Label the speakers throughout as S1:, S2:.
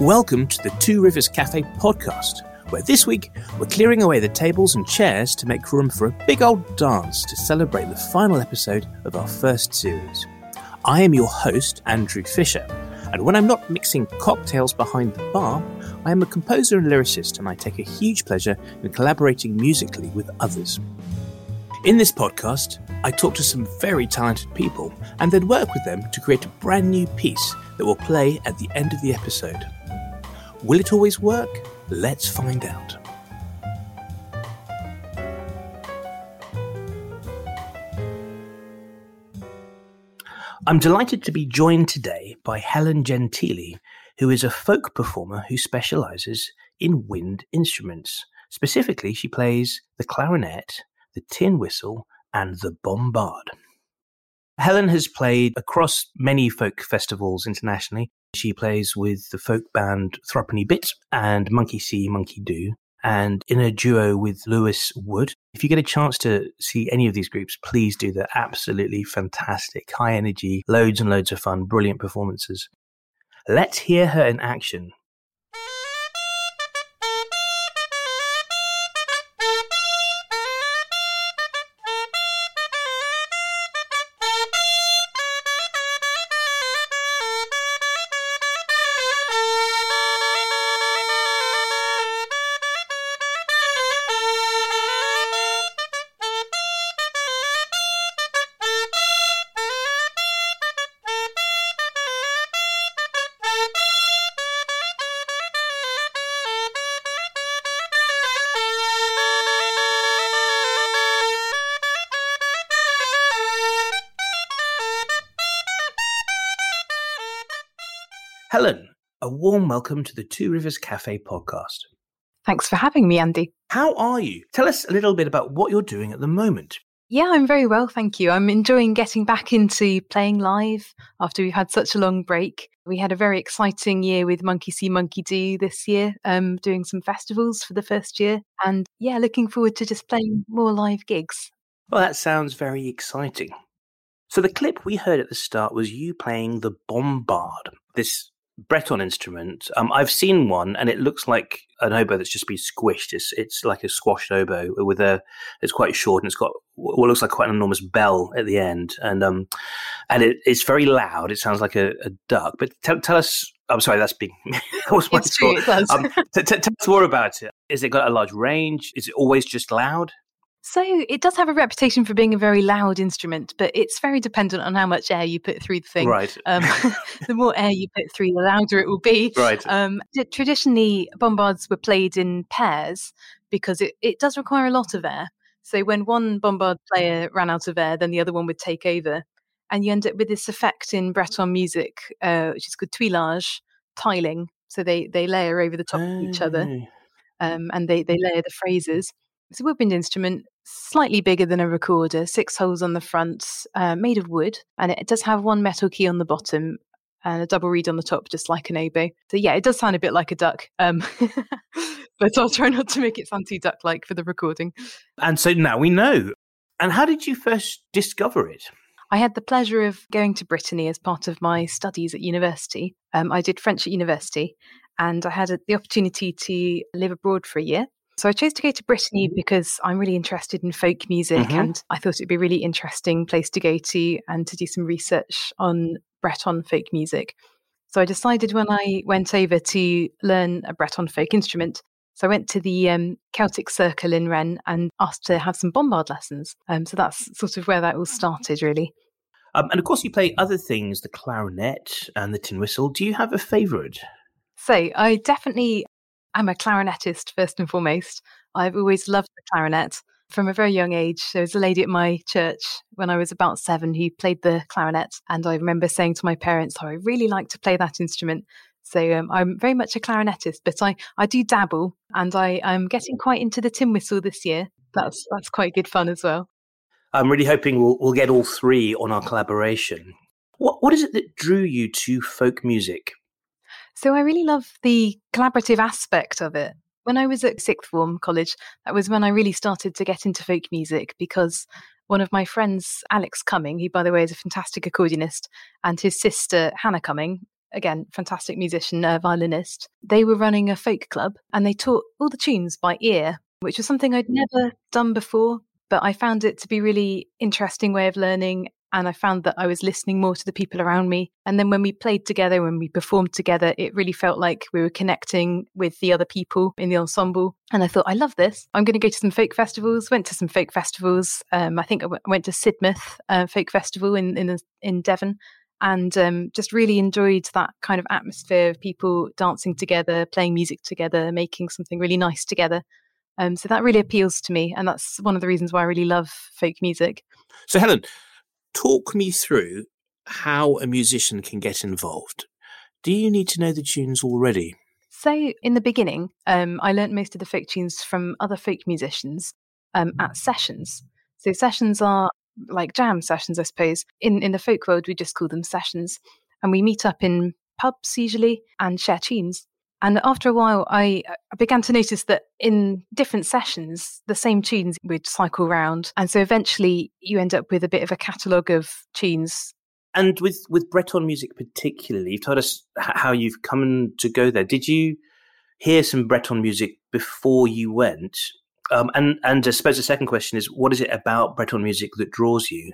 S1: Welcome to the Two Rivers Cafe podcast, where this week we're clearing away the tables and chairs to make room for a big old dance to celebrate the final episode of our first series. I am your host, Andrew Fisher, and when I'm not mixing cocktails behind the bar, I am a composer and lyricist, and I take a huge pleasure in collaborating musically with others. In this podcast, I talk to some very talented people and then work with them to create a brand new piece that will play at the end of the episode. Will it always work? Let's find out. I'm delighted to be joined today by Helen Gentili, who is a folk performer who specializes in wind instruments. Specifically, she plays the clarinet, the tin whistle, and the bombard. Helen has played across many folk festivals internationally. She plays with the folk band Threepenny Bit and Monkey See, Monkey Do, and in a duo with Lewis Wood. If you get a chance to see any of these groups, please do. They're absolutely fantastic, high energy, loads and loads of fun, brilliant performances. Let's hear her in action welcome to the Two Rivers Cafe podcast.
S2: Thanks for having me, Andy.
S1: How are you? Tell us a little bit about what you're doing at the moment.
S2: Yeah, I'm very well, thank you. I'm enjoying getting back into playing live after we've had such a long break. We had a very exciting year with Monkey See, Monkey Do this year, um, doing some festivals for the first year. And yeah, looking forward to just playing more live gigs.
S1: Well, that sounds very exciting. So, the clip we heard at the start was you playing the bombard, this Breton instrument. Um, I've seen one, and it looks like an oboe that's just been squished. It's it's like a squashed oboe with a. It's quite short, and it's got what looks like quite an enormous bell at the end, and um, and it, it's very loud. It sounds like a, a duck. But tell, tell us. I'm sorry, that's being. that
S2: was my it's true, it um,
S1: t- t- tell us more about it. Is it got a large range? Is it always just loud?
S2: So it does have a reputation for being a very loud instrument, but it's very dependent on how much air you put through the thing.
S1: Right. Um,
S2: the more air you put through, the louder it will be.
S1: Right.
S2: Um, traditionally, bombards were played in pairs because it, it does require a lot of air. So when one bombard player ran out of air, then the other one would take over. And you end up with this effect in Breton music, uh, which is called tuilage, tiling. So they, they layer over the top of each other um, and they, they layer the phrases. It's a woodwind instrument, slightly bigger than a recorder, six holes on the front, uh, made of wood, and it does have one metal key on the bottom and a double reed on the top, just like an oboe. So yeah, it does sound a bit like a duck. Um, but I'll try not to make it sound too duck-like for the recording.
S1: And so now we know. And how did you first discover it?
S2: I had the pleasure of going to Brittany as part of my studies at university. Um, I did French at university, and I had a, the opportunity to live abroad for a year. So I chose to go to Brittany mm-hmm. because I'm really interested in folk music mm-hmm. and I thought it'd be a really interesting place to go to and to do some research on Breton folk music. So I decided when I went over to learn a Breton folk instrument. So I went to the um, Celtic Circle in Rennes and asked to have some bombard lessons. Um, so that's sort of where that all started, really.
S1: Um, and of course, you play other things, the clarinet and the tin whistle. Do you have a favourite?
S2: So I definitely I'm a clarinetist first and foremost. I've always loved the clarinet from a very young age. There was a lady at my church when I was about seven who played the clarinet, and I remember saying to my parents, "Oh, I really like to play that instrument." So um, I'm very much a clarinetist, but I, I do dabble, and I, I'm getting quite into the tin whistle this year. That's that's quite good fun as well.
S1: I'm really hoping we'll we'll get all three on our collaboration. What what is it that drew you to folk music?
S2: So I really love the collaborative aspect of it. When I was at sixth form college, that was when I really started to get into folk music because one of my friends, Alex Cumming, who by the way is a fantastic accordionist, and his sister Hannah Cumming, again, fantastic musician, uh, violinist. They were running a folk club and they taught all the tunes by ear, which was something I'd never done before. But I found it to be really interesting way of learning and I found that I was listening more to the people around me. And then when we played together, when we performed together, it really felt like we were connecting with the other people in the ensemble. And I thought, I love this. I'm going to go to some folk festivals. Went to some folk festivals. Um, I think I w- went to Sidmouth uh, Folk Festival in in, in Devon, and um, just really enjoyed that kind of atmosphere of people dancing together, playing music together, making something really nice together. Um, so that really appeals to me, and that's one of the reasons why I really love folk music.
S1: So, Helen, talk me through how a musician can get involved. Do you need to know the tunes already?
S2: So, in the beginning, um, I learnt most of the folk tunes from other folk musicians um, at sessions. So, sessions are like jam sessions, I suppose. In in the folk world, we just call them sessions, and we meet up in pubs usually and share tunes. And after a while, I, I, began to notice that in different sessions, the same tunes would cycle round. And so eventually you end up with a bit of a catalogue of tunes.
S1: And with, with Breton music particularly, you've told us how you've come to go there. Did you hear some Breton music before you went? Um, and, and I suppose the second question is, what is it about Breton music that draws you?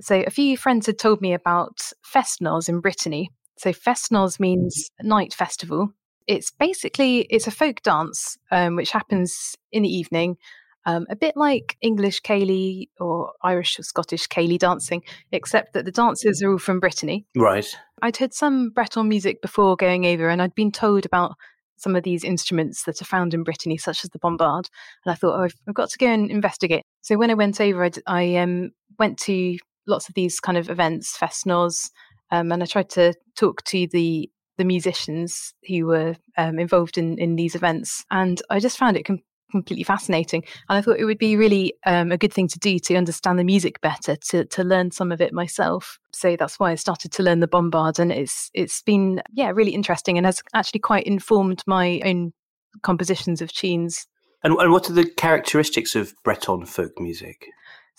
S2: So a few friends had told me about Fest-Noz in Brittany, so Fest-Noz means night festival. It's basically it's a folk dance um, which happens in the evening, um, a bit like English ceilidh or Irish or Scottish ceilidh dancing, except that the dancers are all from Brittany.
S1: Right.
S2: I'd heard some Breton music before going over, and I'd been told about some of these instruments that are found in Brittany, such as the bombard. And I thought, oh, I've, I've got to go and investigate. So when I went over, I, I um, went to lots of these kind of events, Fest-Noz, um, and I tried to talk to the the musicians who were um, involved in in these events, and I just found it com- completely fascinating. And I thought it would be really um, a good thing to do to understand the music better, to to learn some of it myself. So that's why I started to learn the bombard, and it's it's been yeah really interesting and has actually quite informed my own compositions of tunes.
S1: And, and what are the characteristics of Breton folk music?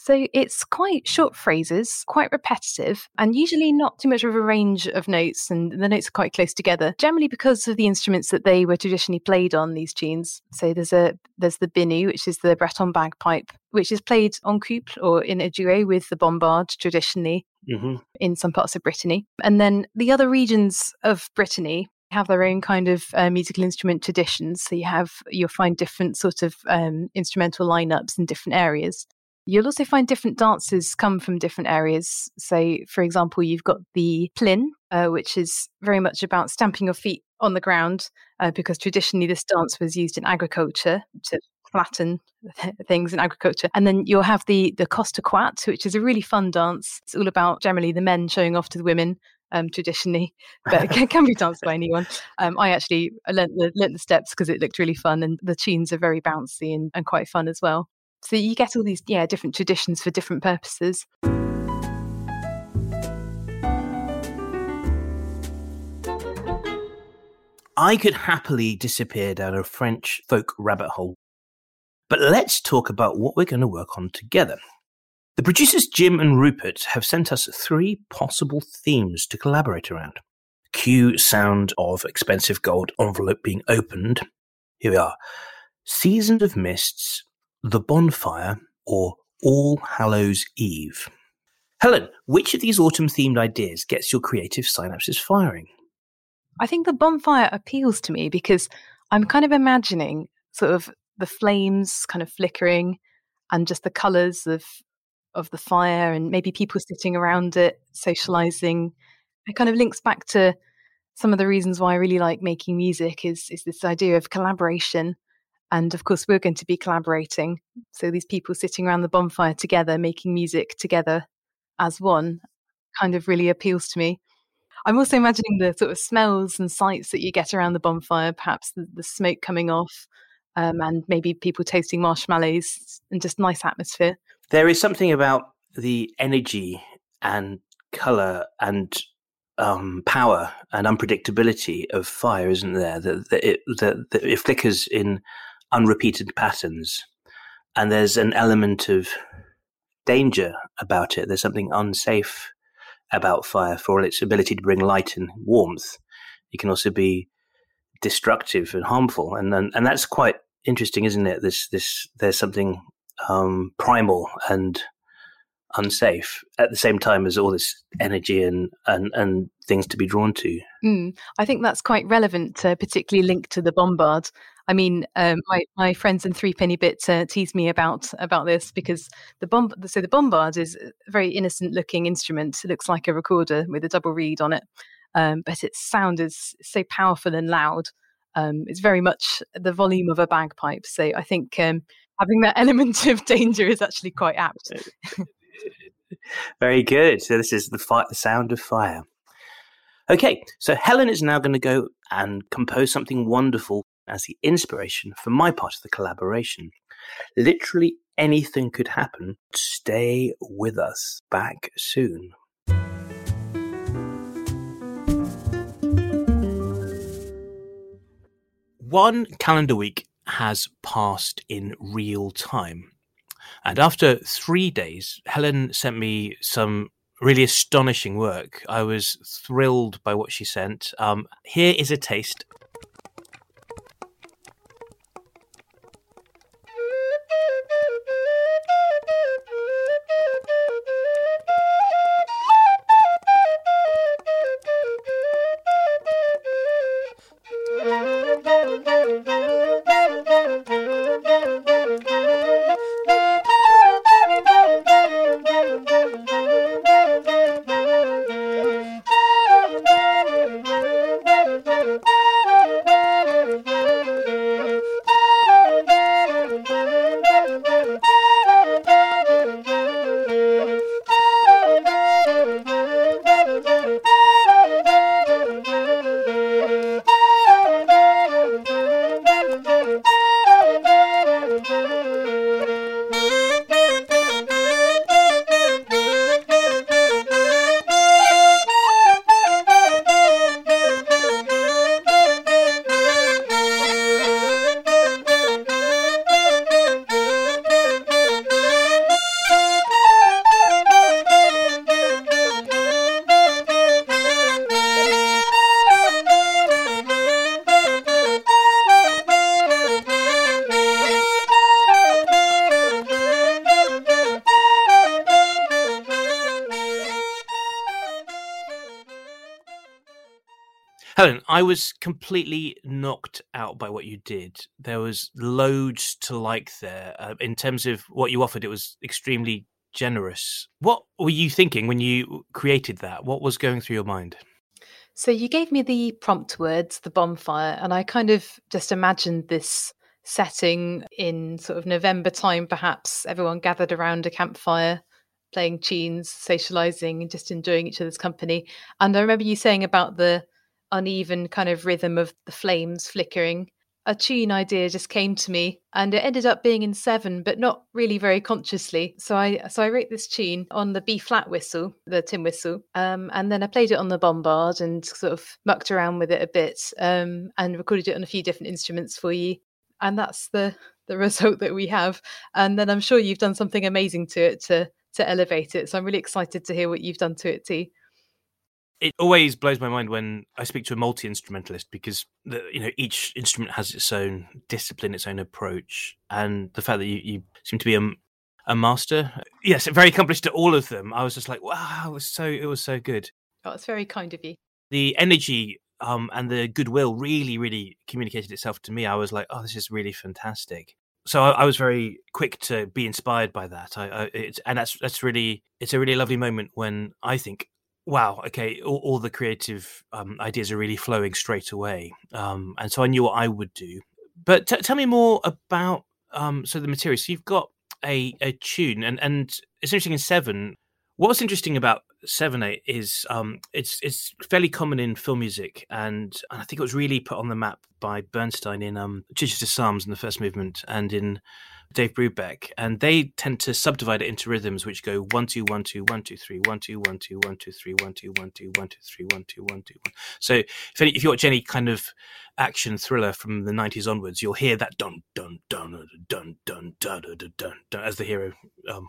S2: So it's quite short phrases, quite repetitive, and usually not too much of a range of notes, and the notes are quite close together. Generally, because of the instruments that they were traditionally played on these tunes. So there's a there's the biniou, which is the Breton bagpipe, which is played en couple or in a duo with the bombard traditionally mm-hmm. in some parts of Brittany, and then the other regions of Brittany have their own kind of uh, musical instrument traditions. So you have you'll find different sort of um, instrumental lineups in different areas. You'll also find different dances come from different areas. So, for example, you've got the plinn, uh, which is very much about stamping your feet on the ground, uh, because traditionally this dance was used in agriculture to flatten things in agriculture. And then you'll have the the Kost ar C'hoad, which is a really fun dance. It's all about generally the men showing off to the women. Um, traditionally, but it can, can, be danced by anyone. Um, I actually learnt the, learnt the steps because it looked really fun, and the tunes are very bouncy and, and quite fun as well. So you get all these, yeah, different traditions for different purposes.
S1: I could happily disappear down a French folk rabbit hole. But let's talk about what we're going to work on together. The producers Jim and Rupert have sent us three possible themes to collaborate around. Cue sound of expensive gold envelope being opened. Here we are. Season of Mists, the Bonfire, or All Hallows Eve. Helen, which of these autumn themed ideas gets your creative synapses firing?
S2: I think the bonfire appeals to me because I'm kind of imagining sort of the flames kind of flickering and just the colours of of the fire and maybe people sitting around it, socializing. It kind of links back to some of the reasons why I really like making music is is this idea of collaboration and of course, we're going to be collaborating. So these people sitting around the bonfire together, making music together as one, kind of really appeals to me. I'm also imagining the sort of smells and sights that you get around the bonfire, perhaps the, the smoke coming off, um, and maybe people tasting marshmallows and just nice atmosphere.
S1: There is something about the energy and color and um, power and unpredictability of fire, isn't there? That, that, it, that, that it flickers in unrepeated patterns. And there's an element of danger about it. There's something unsafe about fire for all its ability to bring light and warmth. It can also be destructive and harmful, and and, and that's quite interesting, isn't it? This this there's something um, primal and unsafe at the same time as all this energy and and, and things to be drawn to.
S2: Mm, I think that's quite relevant, uh, particularly linked to the bombard. I mean, um, my my friends in Threepenny Bit uh, tease me about about this because the bomb. So the bombard is a very innocent looking instrument. It looks like a recorder with a double reed on it, um, but its sound is so powerful and loud. Um, it's very much the volume of a bagpipe. So I think um, having that element of danger is actually quite apt.
S1: very good. So this is the fi- the sound of fire. Okay, so Helen is now going to go and compose something wonderful as the inspiration for my part of the collaboration. Literally anything could happen. Stay with us. Back soon. One calendar week has passed in real time. And after three days, Helen sent me some really astonishing work. I was thrilled by what she sent. Um, here is a taste I was completely knocked out by what you did. There was loads to like there. Uh, in terms of what you offered, it was extremely generous. What were you thinking when you created that? What was going through your mind?
S2: So you gave me the prompt words, the bonfire, and I kind of just imagined this setting in sort of November time, perhaps everyone gathered around a campfire, playing tunes, socializing, and just enjoying each other's company. And I remember you saying about the uneven kind of rhythm of the flames flickering. A tune idea just came to me and it ended up being in seven, but not really very consciously. So I so I wrote this tune on the B flat whistle, the tin whistle, um, and then I played it on the bombard and sort of mucked around with it a bit um, and recorded it on a few different instruments for you. And that's the the result that we have. And then I'm sure you've done something amazing to it to to elevate it. So I'm really excited to hear what you've done to it too
S1: it always blows my mind when I speak to a multi instrumentalist because the, you know each instrument has its own discipline, its own approach, and the fact that you, you seem to be a, a master, yes, very accomplished at all of them. I was just like, wow, it was so it was so good.
S2: Oh, it's very kind of you.
S1: The energy um, and the goodwill really, really communicated itself to me. I was like, oh, this is really fantastic. So I, I was very quick to be inspired by that. I, I and that's that's really it's a really lovely moment when I think wow, okay, all, all the creative um, ideas are really flowing straight away. Um, and so I knew what I would do. But t- tell me more about um, so the material. So you've got a, a tune, and, and it's interesting in Seven. What's interesting about Seven Eight is um, it's it's fairly common in film music, and, and I think it was really put on the map by Bernstein in um, Chichester Psalms in the first movement, and in Dave Brubeck, and they tend to subdivide it into rhythms which go one two one two one two three one two one two one two three one two one two one two three one two one two one. So if any, if you watch any kind of action thriller from the nineties onwards, you'll hear that dun dun dun dun dun dun dun dun dun as the hero um,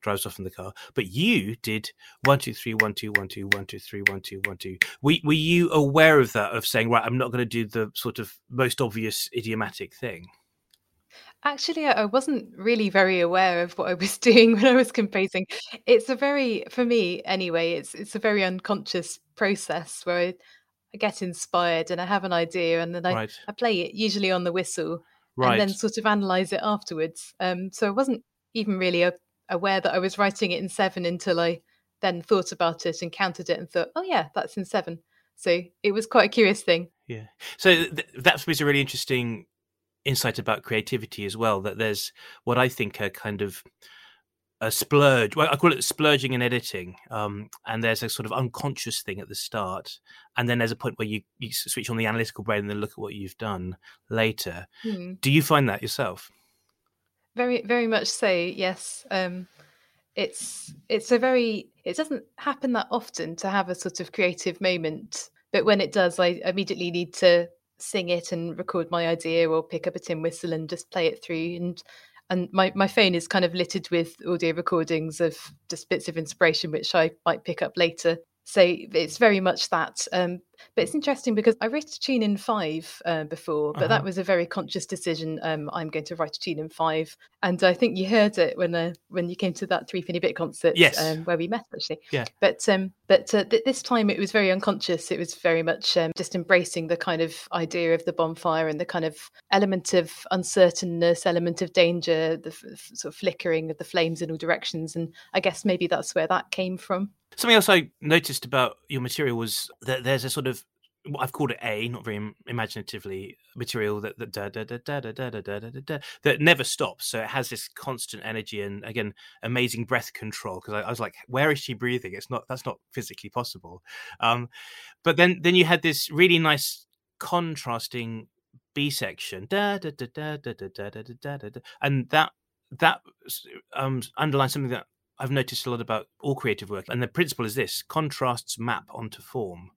S1: drives off in the car. But you did one two three one two one two one two three one two one two. Were, were you aware of that? Of saying right, I'm not going to do the sort of most obvious idiomatic thing.
S2: Actually, I wasn't really very aware of what I was doing when I was composing. It's a very, for me anyway, it's it's a very unconscious process where I, I get inspired and I have an idea and then I,
S1: Right,
S2: I play it usually on the whistle and then
S1: right.
S2: sort of analyze it afterwards. Um, so I wasn't even really a, aware that I was writing it in seven until I then thought about it and counted it and thought, oh yeah, that's in seven. So it was quite a curious thing.
S1: Yeah. So th- that was a really interesting insight about creativity as well. That there's what I think are kind of a splurge. Well, I call it splurging and editing. Um, and there's a sort of unconscious thing at the start, and then there's a point where you, you switch on the analytical brain and then look at what you've done later.
S2: Hmm.
S1: Do you find that yourself?
S2: Very, very much so. Yes. Um, it's it's a very it doesn't happen that often to have a sort of creative moment, but when it does, I immediately need to sing it and record my idea or pick up a tin whistle and just play it through and and my, my phone is kind of littered with audio recordings of just bits of inspiration which I might pick up later. So it's very much that. Um, but it's interesting because I wrote a tune in five uh, before, but
S1: Uh-huh.
S2: that was a very conscious decision. Um, I'm going to write a tune in five, and I think you heard it when uh, when you came to that Threepenny Bit concert
S1: Yes.
S2: um, where we met actually.
S1: Yeah.
S2: But um, but uh, th- this time it was very unconscious. It was very much um, just embracing the kind of idea of the bonfire and the kind of element of uncertainness, element of danger, the f- f- sort of flickering of the flames in all directions, and I guess maybe that's where that came from.
S1: Something else I noticed about your material was that there's a sort of what I've called it A, not very imaginatively, material that that never stops. So it has this constant energy and again amazing breath control. Because I, I was like, where is she breathing? It's not that's not physically possible. Um, but then then you had this really nice contrasting B section, da da da da da da da da da, da, and that that um underlines something that I've noticed a lot about all creative work, and the principle is this: contrasts map onto form.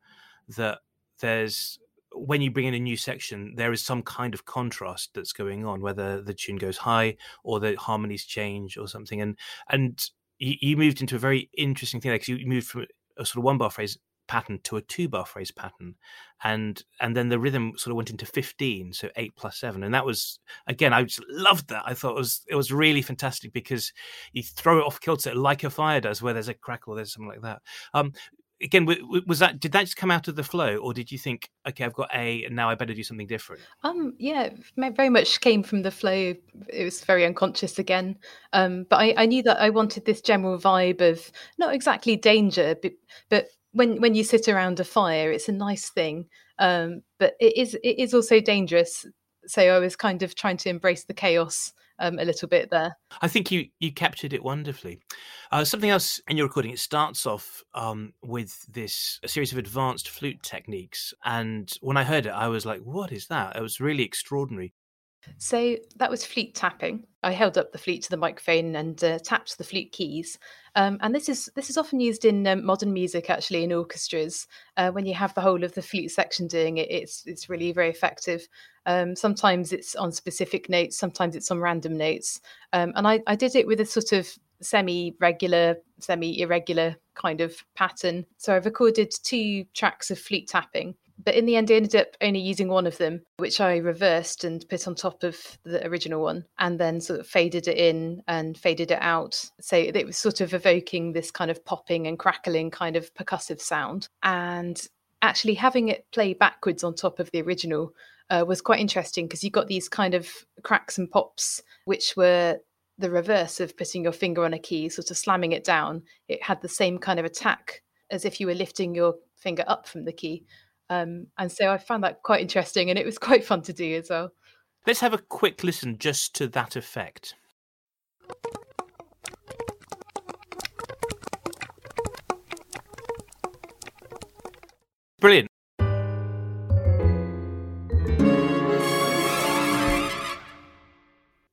S1: That there's when you bring in a new section, there is some kind of contrast that's going on, whether the tune goes high or the harmonies change or something. And and you, you moved into a very interesting thing, like you moved from a sort of one bar phrase pattern to a two bar phrase pattern, and and then the rhythm sort of went into fifteen, so eight plus seven, and that was again I just loved that. I thought it was it was really fantastic because you throw it off kilter like a fire does, where there's a crackle, there's something like that. Um, again, was that did that just come out of the flow, or did you think, okay, I've got A, and now I better do something different?
S2: Um, yeah, very much came from the flow. It was very unconscious again. Um, but I, I knew that I wanted this general vibe of not exactly danger, but, but when when you sit around a fire, it's a nice thing. Um, but it is it is also dangerous. So I was kind of trying to embrace the chaos um, a little bit there.
S1: I think you you captured it wonderfully. Uh, something else in your recording, it starts off um, with this series of advanced flute techniques, and when I heard it, I was like, "What is that?" It was really extraordinary.
S2: So that was flute tapping. I held up the flute to the microphone and uh, tapped the flute keys. Um, and this is this is often used in um, modern music, actually, in orchestras. Uh, when you have the whole of the flute section doing it, it's it's really very effective. Um, sometimes it's on specific notes, sometimes it's on random notes. Um, and I, I did it with a sort of semi-regular, semi-irregular kind of pattern. So I recorded two tracks of flute tapping but in the end, I ended up only using one of them, which I reversed and put on top of the original one, and then sort of faded it in and faded it out. So it was sort of evoking this kind of popping and crackling kind of percussive sound. And actually having it play backwards on top of the original uh, was quite interesting because you got these kind of cracks and pops, which were the reverse of putting your finger on a key, sort of slamming it down. It had the same kind of attack as if you were lifting your finger up from the key. Um, and so I found that quite interesting and it was quite fun to do as well.
S1: Let's have a quick listen just to that effect. Brilliant.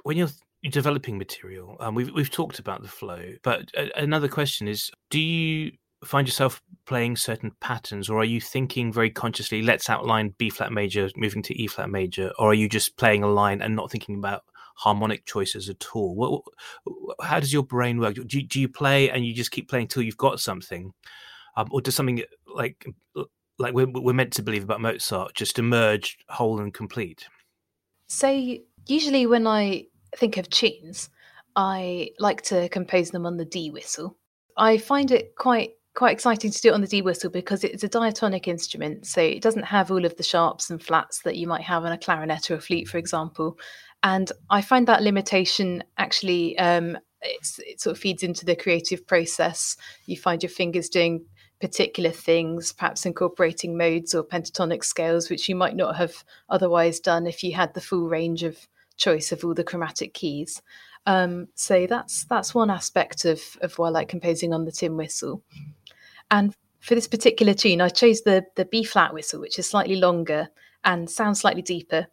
S1: When you're developing material, um, we've we've talked about the flow, but a- another question is: Do you find yourself playing certain patterns, or are you thinking very consciously, let's outline B flat major, moving to E flat major, or are you just playing a line and not thinking about harmonic choices at all. What, how does your brain work? Do you, do you play and you just keep playing till you've got something, um, or does something like like we're, we're meant to believe about Mozart just emerge whole and complete?
S2: So usually when I think of tunes, I like to compose them on the D whistle. I find it quite quite exciting to do it on the D whistle because it's a diatonic instrument, so it doesn't have all of the sharps and flats that you might have on a clarinet or a flute, for example. And I find that limitation actually um, it sort of feeds into the creative process. You find your fingers doing particular things, perhaps incorporating modes or pentatonic scales, which you might not have otherwise done if you had the full range of choice of all the chromatic keys. Um, so that's that's one aspect of of why I like composing on the tin whistle. And for this particular tune, I chose the the B flat whistle, which is slightly longer and sounds slightly deeper,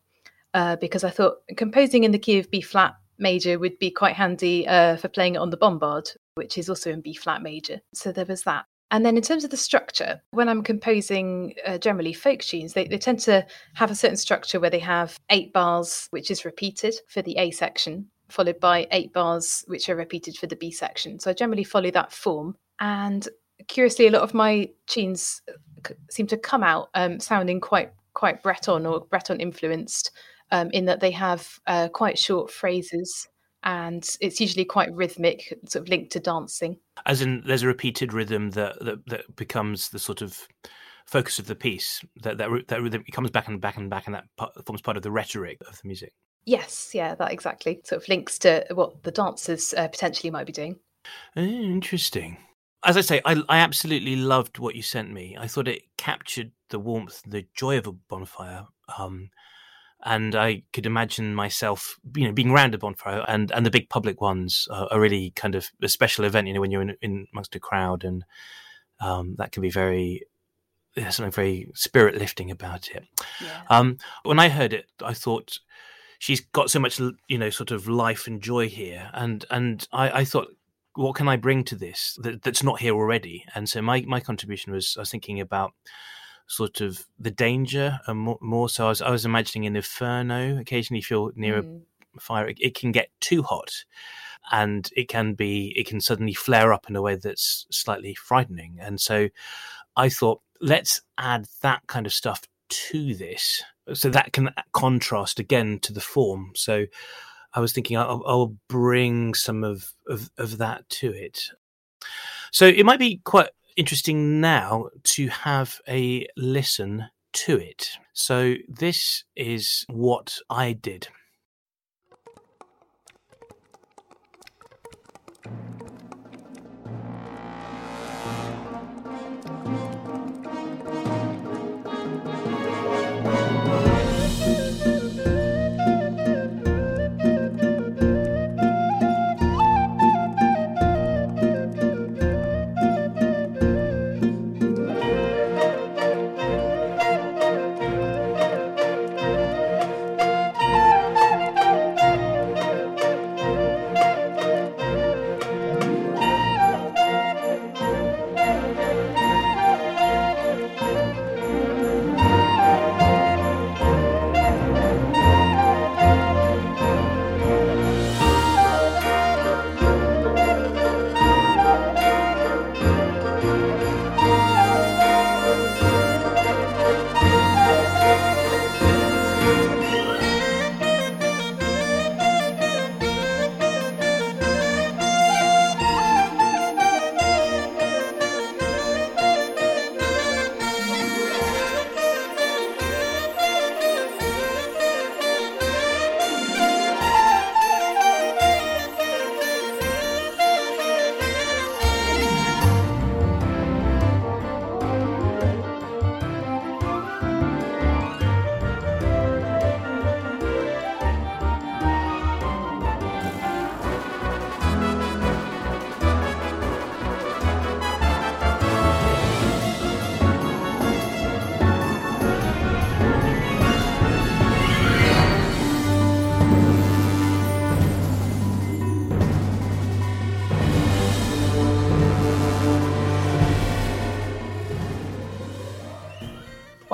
S2: uh, because I thought composing in the key of B flat major would be quite handy uh, for playing it on the bombard, which is also in B flat major. So there was that. And then in terms of the structure, when I'm composing uh, generally folk tunes, they, they tend to have a certain structure where they have eight bars, which is repeated for the A section, followed by eight bars, which are repeated for the B section. So I generally follow that form. And curiously, a lot of my tunes uh, seem to come out um, sounding quite quite Breton or Breton influenced, um, in that they have uh, quite short phrases and it's usually quite rhythmic, sort of linked to dancing.
S1: As in, there's a repeated rhythm that that, that becomes the sort of focus of the piece. That that that rhythm comes back and back and back, and that forms part of the rhetoric of the music.
S2: Yes, yeah, that exactly sort of links to what the dancers uh, potentially might be doing.
S1: Interesting. As I say, I, I absolutely loved what you sent me. I thought it captured the warmth, the joy of a bonfire. Um, and I could imagine myself, you know, being around a bonfire, and and the big public ones are, are really kind of a special event. You know, when you're in, in amongst a crowd, and um, that can be very there's something very spirit lifting about it. Yeah. Um, when I heard it, I thought she's got so much, you know, sort of life and joy here, and and I, I thought, what can I bring to this that, that's not here already? And so my my contribution was I was thinking about sort of the danger and more, more so I was, I was imagining an inferno occasionally if you're near mm. a fire it, it, can get too hot and it can be it can suddenly flare up in a way that's slightly frightening and so i thought let's add that kind of stuff to this so that can contrast again to the form so i was thinking i'll, I'll bring some of, of of that to it so it might be quite interesting now to have a listen to it. So, this is what I did.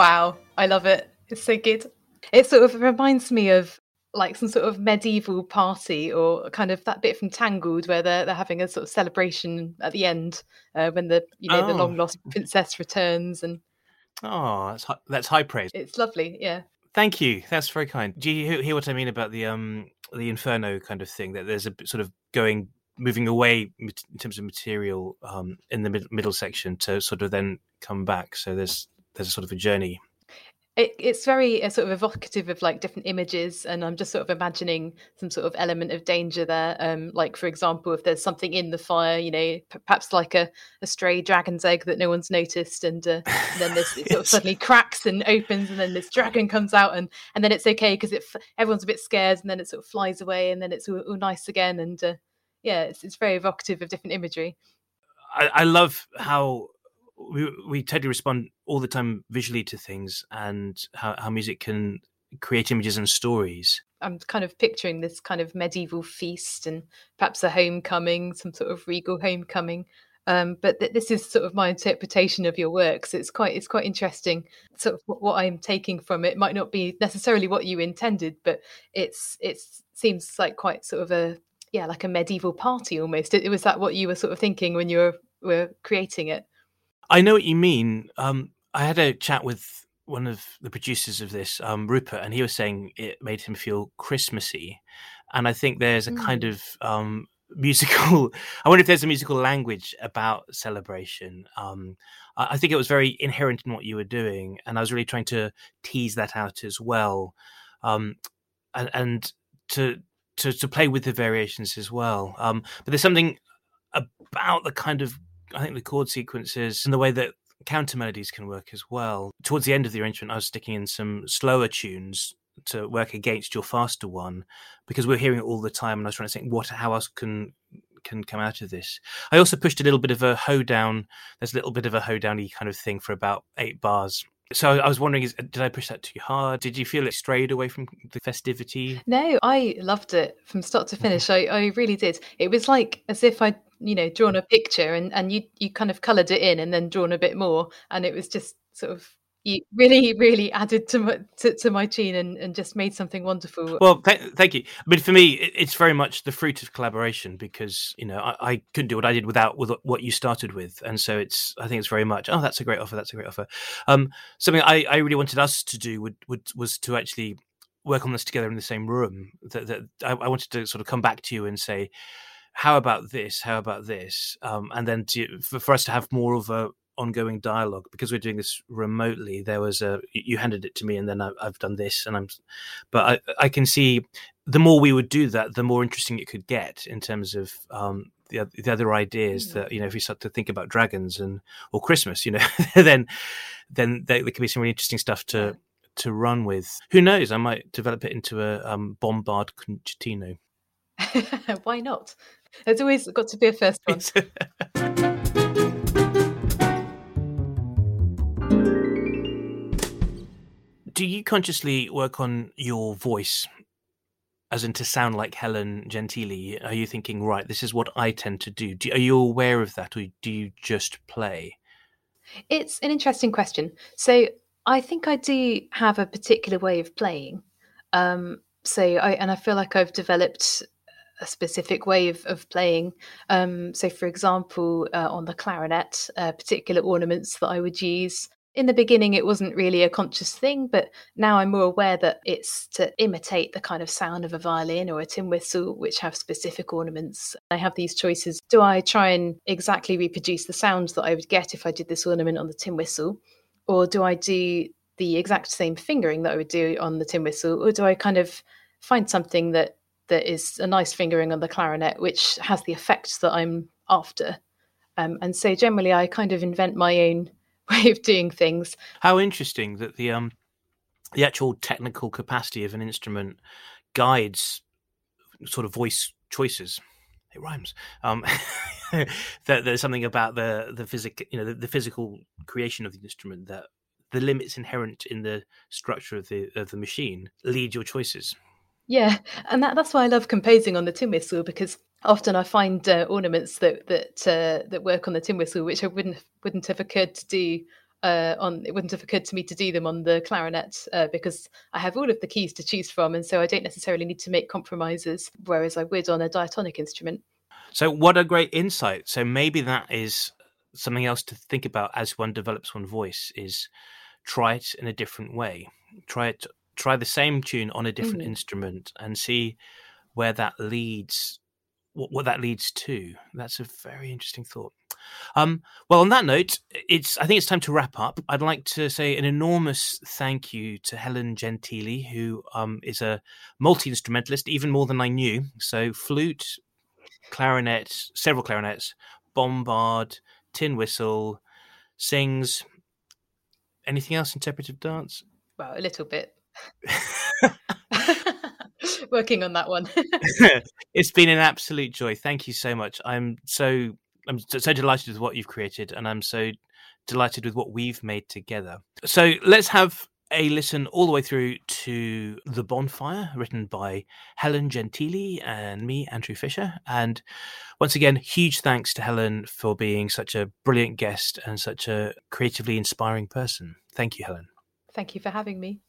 S2: Wow, I love it. It's so good. It sort of reminds me of like some sort of medieval party or kind of that bit from Tangled where they're they're having a sort of celebration at the end uh, when the you know oh. the long lost princess returns and
S1: oh that's high, that's high praise.
S2: It's lovely, yeah.
S1: Thank you. That's very kind. Do you hear what I mean about the um the inferno kind of thing? That there's a sort of going moving away in terms of material um, in the mid- middle section to sort of then come back. So there's there's a sort of a journey
S2: it, it's very uh, sort of evocative of like different images and i'm just sort of imagining some sort of element of danger there um, like for example if there's something in the fire you know p- perhaps like a, a stray dragon's egg that no one's noticed and, uh, and then this yes. sort of suddenly cracks and opens and then this dragon comes out and and then it's okay because it everyone's a bit scared and then it sort of flies away and then it's all, all nice again and uh, yeah it's, it's very evocative of different imagery
S1: I, I love how we we totally respond all the time visually to things and how, how music can create images and stories.
S2: I'm kind of picturing this kind of medieval feast and perhaps a homecoming, some sort of regal homecoming. Um, but th- this is sort of my interpretation of your works. It's quite it's quite interesting. Sort of what, what I'm taking from it might not be necessarily what you intended, but it's it seems like quite sort of a yeah like a medieval party almost. It, was that what you were sort of thinking when you were were creating it?
S1: I know what you mean. Um, I had a chat with one of the producers of this, um, Rupert, and he was saying it made him feel Christmassy. And I think there's a mm. kind of um, musical. I wonder if there's a musical language about celebration. Um, I think it was very inherent in what you were doing, and I was really trying to tease that out as well, um, and, and, to to to play with the variations as well. Um, but there's something about the kind of I think the chord sequences and the way that counter melodies can work as well. Towards the end of the arrangement, I was sticking in some slower tunes to work against your faster one because we are hearing it all the time, and I was trying to think what how else can can come out of this. I also pushed a little bit of a hoedown. There's a little bit of a hoedowny kind of thing for about eight bars so I was wondering, is, did I push that too hard? Did you feel it strayed away from the festivity?
S2: No, I loved it from start to finish. I, I really did. It was like as if I'd, you know, drawn a picture and, and you you kind of coloured it in and then drawn a bit more. And it was just sort of you really really added to my to, to my tune and, and just made something wonderful
S1: well th- thank you but for me it, it's very much the fruit of collaboration because you know I, I, couldn't do what i did without with what you started with and so it's i think it's very much oh that's a great offer that's a great offer um something i, I really wanted us to do would, would was to actually work on this together in the same room that, that I, I wanted to sort of come back to you and say how about this how about this? Um, and then to, for, for us to have more of a ongoing dialogue because we're doing this remotely there was a you handed it to me and then I, have done this and i'm but I, I can see the more we would do that the more interesting it could get in terms of um, the, the other ideas mm-hmm. that you know if we start to think about dragons and or christmas you know then then there, there could be some really interesting stuff to to run with. Who knows? I might develop it into a um, bombard concertino.
S2: Why not there's always got to be a first one
S1: do you consciously work on your voice as in to sound like Helen Gentili? Are you thinking, right, this is what I tend to do? do? Are you aware of that, or do you just play?
S2: It's an interesting question. So I think I do have a particular way of playing. Um, so I and I feel like I've developed a specific way of, of playing. Um, so, for example, uh, on the clarinet, uh, particular ornaments that I would use. In the beginning it wasn't really a conscious thing but now i'm more aware that it's to imitate the kind of sound of a violin or a tin whistle which have specific ornaments. I have these choices. Do i try and exactly reproduce the sounds that i would get if i did this ornament on the tin whistle? Or do i do the exact same fingering that i would do on the tin whistle? Or do i kind of find something that that is a nice fingering on the clarinet which has the effects that i'm after um, and so generally i kind of invent my own way of doing things.
S1: How interesting that the um the actual technical capacity of an instrument guides sort of voice choices. It rhymes. Um, that there's something about the the physic, you know, the, the physical creation of the instrument that the limits inherent in the structure of the of the machine lead your choices.
S2: Yeah, and that, that's why I love composing on the tin whistle because often I find uh, ornaments that that uh, that work on the tin whistle which I wouldn't wouldn't have occurred to do uh, on it wouldn't have occurred to me to do them on the clarinet uh, because I have all of the keys to choose from, and so I don't necessarily need to make compromises, whereas I would on a diatonic instrument.
S1: So, what a great insight! So maybe that is something else to think about as one develops one voice is try it in a different way. Try it, try the same tune on a different mm. instrument, and see where that leads. What, what that leads to. That's a very interesting thought. Um, well, on that note, it's I think it's time to wrap up. I'd like to say an enormous thank you to Helen Gentili, who um, is a multi instrumentalist, even more than I knew. So, flute, clarinet, several clarinets, bombard, tin whistle, sings. Anything else? Interpretive dance?
S2: Well, a little bit. Working on that one.
S1: it's been an absolute joy. Thank you so much. I'm so I'm so delighted with what you've created, and I'm so delighted with what we've made together. So let's have a listen all the way through to The Bonfire, written by Helen Gentili and me, Andrew Fisher. And once again, huge thanks to Helen for being such a brilliant guest and such a creatively inspiring person. Thank you, Helen.
S2: Thank you for having me.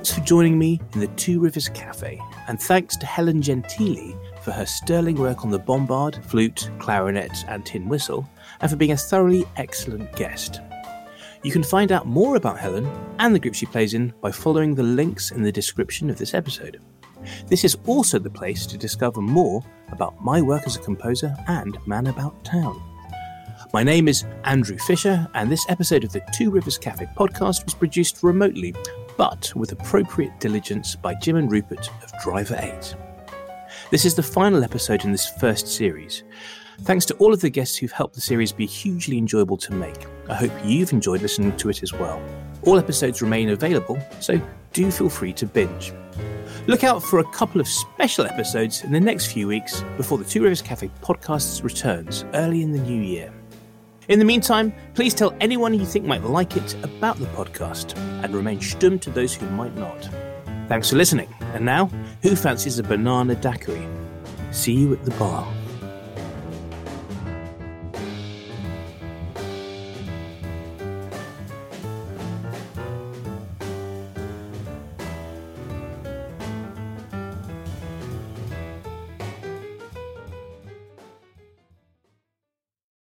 S1: Thanks for joining me in the Two Rivers Cafe, and thanks to Helen Gentili for her sterling work on the bombard, flute, clarinet, and tin whistle, and for being a thoroughly excellent guest. You can find out more about Helen and the group she plays in by following the links in the description of this episode. This is also the place to discover more about my work as a composer and man about town. My name is Andrew Fisher, and this episode of the Two Rivers Cafe podcast was produced remotely but with appropriate diligence by Jim and Rupert of Driver 8. This is the final episode in this first series. Thanks to all of the guests who've helped the series be hugely enjoyable to make. I hope you've enjoyed listening to it as well. All episodes remain available, so do feel free to binge. Look out for a couple of special episodes in the next few weeks before the Two Rivers Cafe podcast returns early in the new year. In the meantime, please tell anyone you think might like it about the podcast and remain stum to those who might not. Thanks for listening. And now, who fancies a banana daiquiri? See you at the bar.